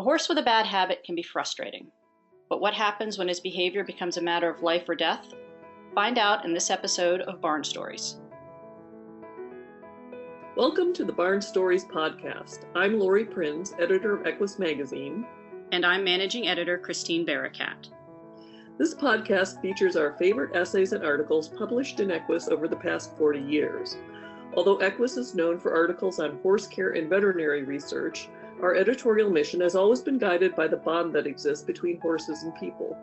A horse with a bad habit can be frustrating. But what happens when his behavior becomes a matter of life or death? Find out in this episode of Barn Stories. Welcome to the Barn Stories podcast. I'm Laurie Prinz, editor of Equus Magazine. And I'm managing editor Christine Barakat. This podcast features our favorite essays and articles published in Equus over the past 40 years. Although Equus is known for articles on horse care and veterinary research, our editorial mission has always been guided by the bond that exists between horses and people.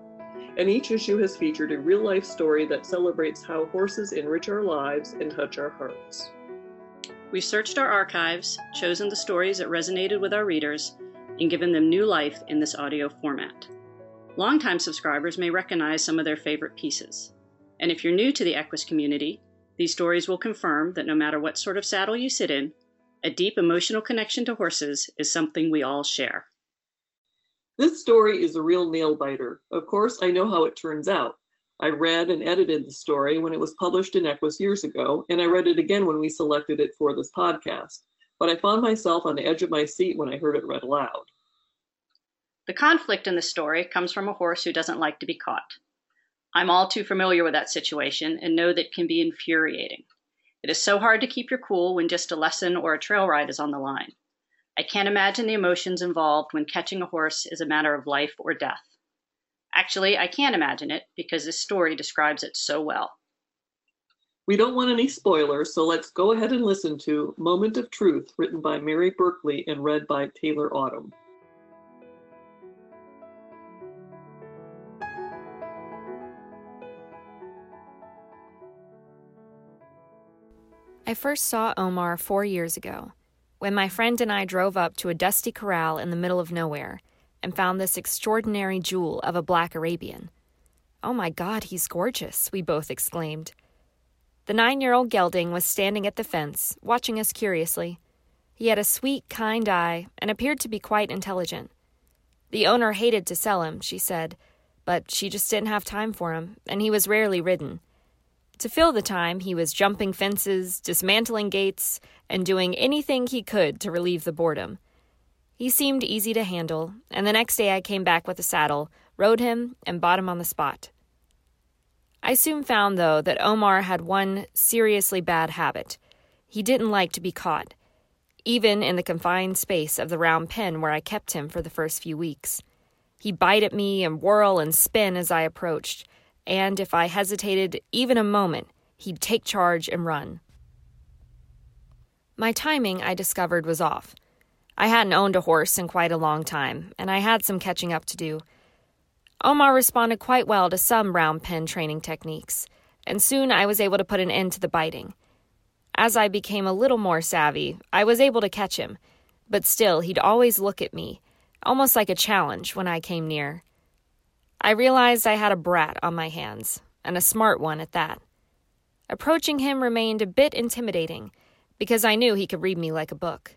And each issue has featured a real life story that celebrates how horses enrich our lives and touch our hearts. We've searched our archives, chosen the stories that resonated with our readers, and given them new life in this audio format. Longtime subscribers may recognize some of their favorite pieces. And if you're new to the Equus community, these stories will confirm that no matter what sort of saddle you sit in, a deep emotional connection to horses is something we all share. This story is a real nail biter. Of course, I know how it turns out. I read and edited the story when it was published in Equus years ago, and I read it again when we selected it for this podcast. But I found myself on the edge of my seat when I heard it read aloud. The conflict in the story comes from a horse who doesn't like to be caught. I'm all too familiar with that situation and know that it can be infuriating. It is so hard to keep your cool when just a lesson or a trail ride is on the line. I can't imagine the emotions involved when catching a horse is a matter of life or death. Actually, I can't imagine it because this story describes it so well. We don't want any spoilers, so let's go ahead and listen to Moment of Truth, written by Mary Berkeley and read by Taylor Autumn. I first saw Omar four years ago, when my friend and I drove up to a dusty corral in the middle of nowhere and found this extraordinary jewel of a black Arabian. Oh my God, he's gorgeous, we both exclaimed. The nine year old gelding was standing at the fence, watching us curiously. He had a sweet, kind eye and appeared to be quite intelligent. The owner hated to sell him, she said, but she just didn't have time for him, and he was rarely ridden. To fill the time, he was jumping fences, dismantling gates, and doing anything he could to relieve the boredom. He seemed easy to handle, and the next day I came back with a saddle, rode him, and bought him on the spot. I soon found, though, that Omar had one seriously bad habit. He didn't like to be caught, even in the confined space of the round pen where I kept him for the first few weeks. He'd bite at me and whirl and spin as I approached and if I hesitated even a moment, he'd take charge and run. My timing, I discovered, was off. I hadn't owned a horse in quite a long time, and I had some catching up to do. Omar responded quite well to some round pen training techniques, and soon I was able to put an end to the biting. As I became a little more savvy, I was able to catch him, but still he'd always look at me, almost like a challenge when I came near. I realized I had a brat on my hands, and a smart one at that. Approaching him remained a bit intimidating, because I knew he could read me like a book.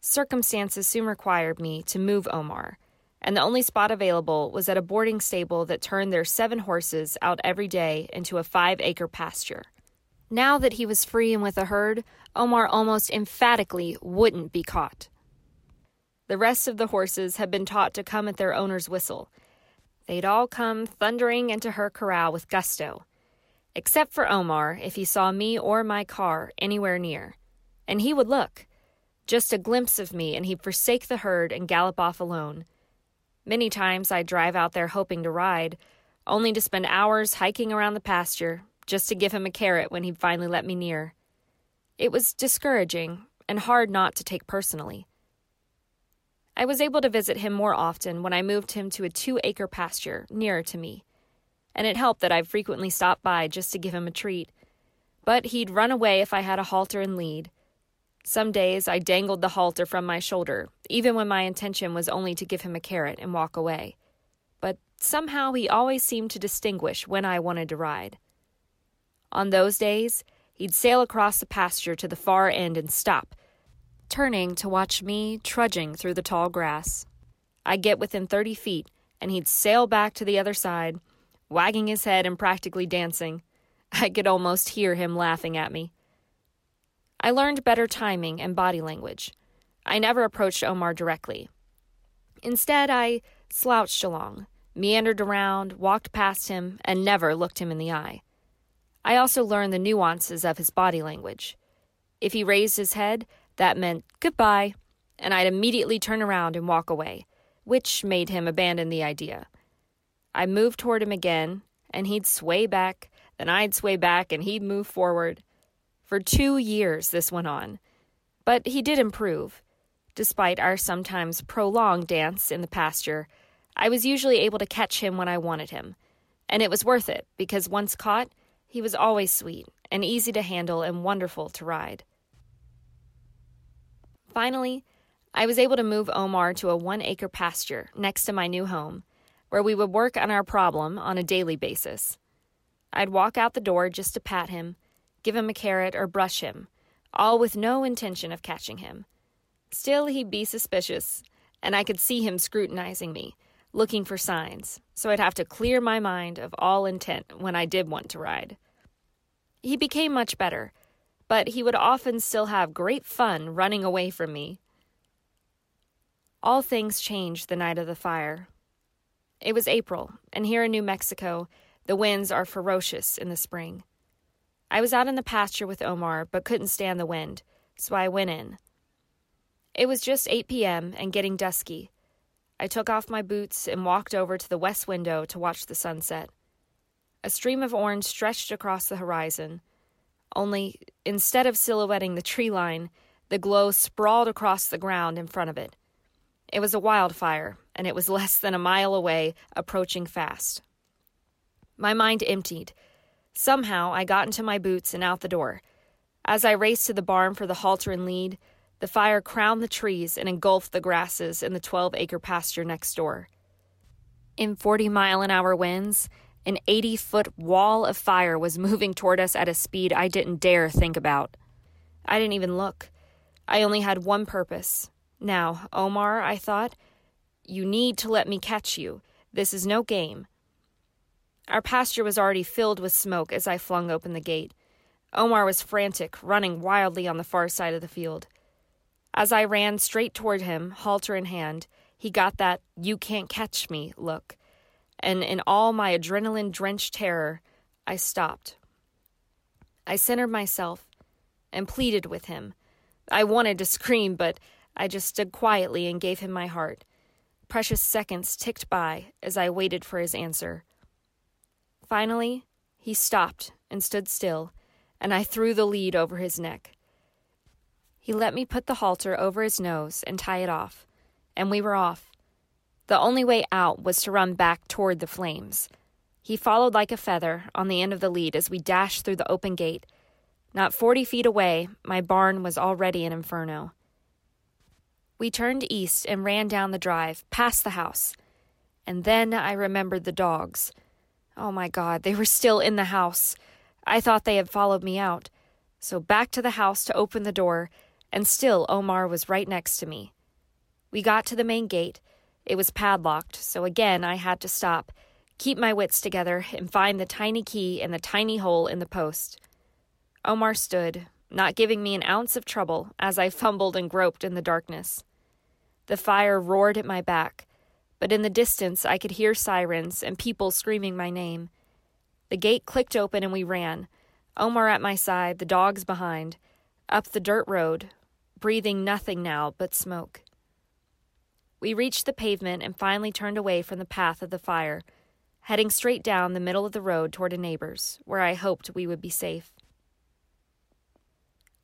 Circumstances soon required me to move Omar, and the only spot available was at a boarding stable that turned their seven horses out every day into a five acre pasture. Now that he was free and with a herd, Omar almost emphatically wouldn't be caught. The rest of the horses had been taught to come at their owner's whistle, They'd all come thundering into her corral with gusto, except for Omar if he saw me or my car anywhere near. And he would look. Just a glimpse of me, and he'd forsake the herd and gallop off alone. Many times I'd drive out there hoping to ride, only to spend hours hiking around the pasture just to give him a carrot when he'd finally let me near. It was discouraging and hard not to take personally. I was able to visit him more often when I moved him to a two acre pasture nearer to me, and it helped that I frequently stopped by just to give him a treat. But he'd run away if I had a halter and lead. Some days I dangled the halter from my shoulder, even when my intention was only to give him a carrot and walk away. But somehow he always seemed to distinguish when I wanted to ride. On those days, he'd sail across the pasture to the far end and stop turning to watch me trudging through the tall grass. I'd get within 30 feet, and he'd sail back to the other side, wagging his head and practically dancing. I could almost hear him laughing at me. I learned better timing and body language. I never approached Omar directly. Instead, I slouched along, meandered around, walked past him, and never looked him in the eye. I also learned the nuances of his body language. If he raised his head, that meant goodbye, and I'd immediately turn around and walk away, which made him abandon the idea. I moved toward him again, and he'd sway back, then I'd sway back, and he'd move forward. For two years this went on. But he did improve. Despite our sometimes prolonged dance in the pasture, I was usually able to catch him when I wanted him. And it was worth it, because once caught, he was always sweet and easy to handle and wonderful to ride. Finally, I was able to move Omar to a one acre pasture next to my new home, where we would work on our problem on a daily basis. I'd walk out the door just to pat him, give him a carrot, or brush him, all with no intention of catching him. Still, he'd be suspicious, and I could see him scrutinizing me, looking for signs, so I'd have to clear my mind of all intent when I did want to ride. He became much better, but he would often still have great fun running away from me. All things changed the night of the fire. It was April, and here in New Mexico, the winds are ferocious in the spring. I was out in the pasture with Omar, but couldn't stand the wind, so I went in. It was just 8 p.m. and getting dusky. I took off my boots and walked over to the west window to watch the sunset. A stream of orange stretched across the horizon. Only, instead of silhouetting the tree line, the glow sprawled across the ground in front of it. It was a wildfire, and it was less than a mile away, approaching fast. My mind emptied. Somehow I got into my boots and out the door. As I raced to the barn for the halter and lead, the fire crowned the trees and engulfed the grasses in the 12 acre pasture next door. In 40 mile an hour winds, an 80 foot wall of fire was moving toward us at a speed I didn't dare think about. I didn't even look. I only had one purpose. Now, Omar, I thought, you need to let me catch you. This is no game. Our pasture was already filled with smoke as I flung open the gate. Omar was frantic, running wildly on the far side of the field. As I ran straight toward him, halter in hand, he got that you can't catch me look, and in all my adrenaline drenched terror, I stopped. I centered myself and pleaded with him. I wanted to scream, but I just stood quietly and gave him my heart. Precious seconds ticked by as I waited for his answer. Finally, he stopped and stood still, and I threw the lead over his neck. He let me put the halter over his nose and tie it off, and we were off. The only way out was to run back toward the flames. He followed like a feather on the end of the lead as we dashed through the open gate. Not forty feet away, my barn was already an inferno. We turned east and ran down the drive, past the house. And then I remembered the dogs. Oh my God, they were still in the house. I thought they had followed me out. So back to the house to open the door, and still Omar was right next to me. We got to the main gate. It was padlocked, so again I had to stop, keep my wits together, and find the tiny key in the tiny hole in the post. Omar stood, not giving me an ounce of trouble as I fumbled and groped in the darkness. The fire roared at my back but in the distance I could hear sirens and people screaming my name. The gate clicked open and we ran, Omar at my side, the dogs behind, up the dirt road, breathing nothing now but smoke. We reached the pavement and finally turned away from the path of the fire, heading straight down the middle of the road toward a neighbor's, where I hoped we would be safe.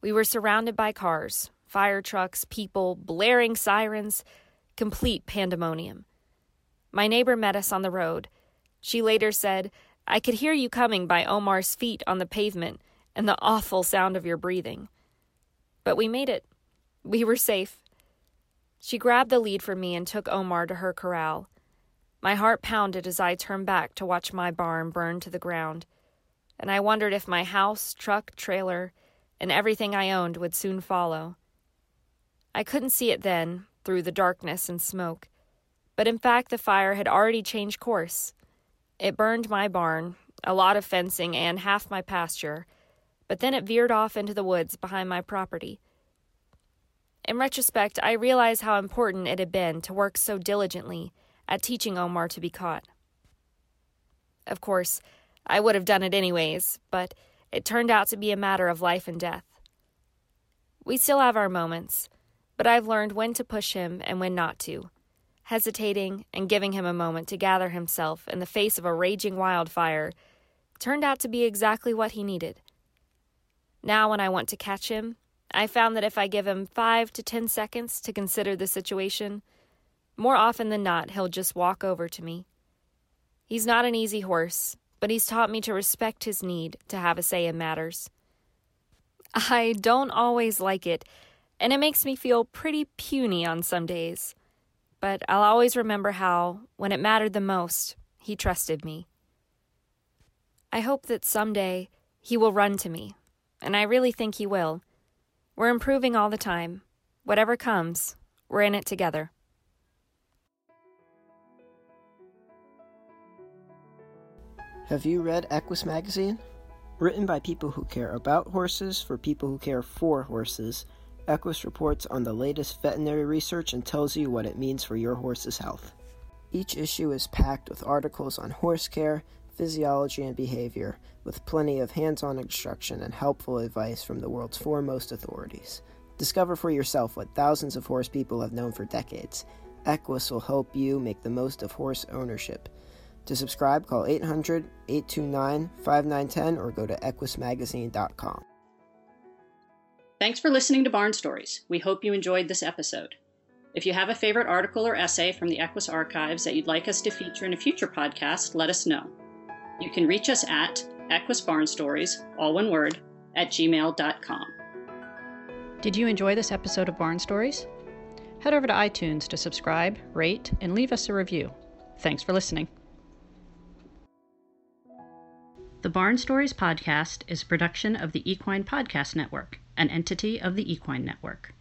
We were surrounded by cars, fire trucks, people, blaring sirens, complete pandemonium. My neighbor met us on the road. She later said, I could hear you coming by Omar's feet on the pavement and the awful sound of your breathing. But we made it. We were safe. She grabbed the lead for me and took Omar to her corral. My heart pounded as I turned back to watch my barn burn to the ground, and I wondered if my house, truck, trailer, and everything I owned would soon follow. I couldn't see it then, through the darkness and smoke. But in fact, the fire had already changed course. It burned my barn, a lot of fencing, and half my pasture, but then it veered off into the woods behind my property. In retrospect, I realize how important it had been to work so diligently at teaching Omar to be caught. Of course, I would have done it anyways, but it turned out to be a matter of life and death. We still have our moments, but I've learned when to push him and when not to, hesitating and giving him a moment to gather himself in the face of a raging wildfire turned out to be exactly what he needed. Now, when I want to catch him, I found that if I give him five to ten seconds to consider the situation, more often than not, he'll just walk over to me. He's not an easy horse, but he's taught me to respect his need to have a say in matters. I don't always like it, and it makes me feel pretty puny on some days. But I'll always remember how, when it mattered the most, he trusted me. I hope that someday he will run to me, and I really think he will. We're improving all the time. Whatever comes, we're in it together. Have you read Equus Magazine? Written by people who care about horses for people who care for horses, Equus reports on the latest veterinary research and tells you what it means for your horse's health. Each issue is packed with articles on horse care, physiology, and behavior, with plenty of hands on instruction and helpful advice from the world's foremost authorities. Discover for yourself what thousands of horse people have known for decades. Equus will help you make the most of horse ownership. To subscribe, call 800 829 5910 or go to equusmagazine.com. Thanks for listening to Barn Stories. We hope you enjoyed this episode. If you have a favorite article or essay from the Equus archives that you'd like us to feature in a future podcast, let us know. You can reach us at Equus Barn Stories, all one word, at gmail.com. Did you enjoy this episode of Barn Stories? Head over to iTunes to subscribe, rate, and leave us a review. Thanks for listening. The Barn Stories podcast is a production of the Equine Podcast Network, an entity of the Equine Network.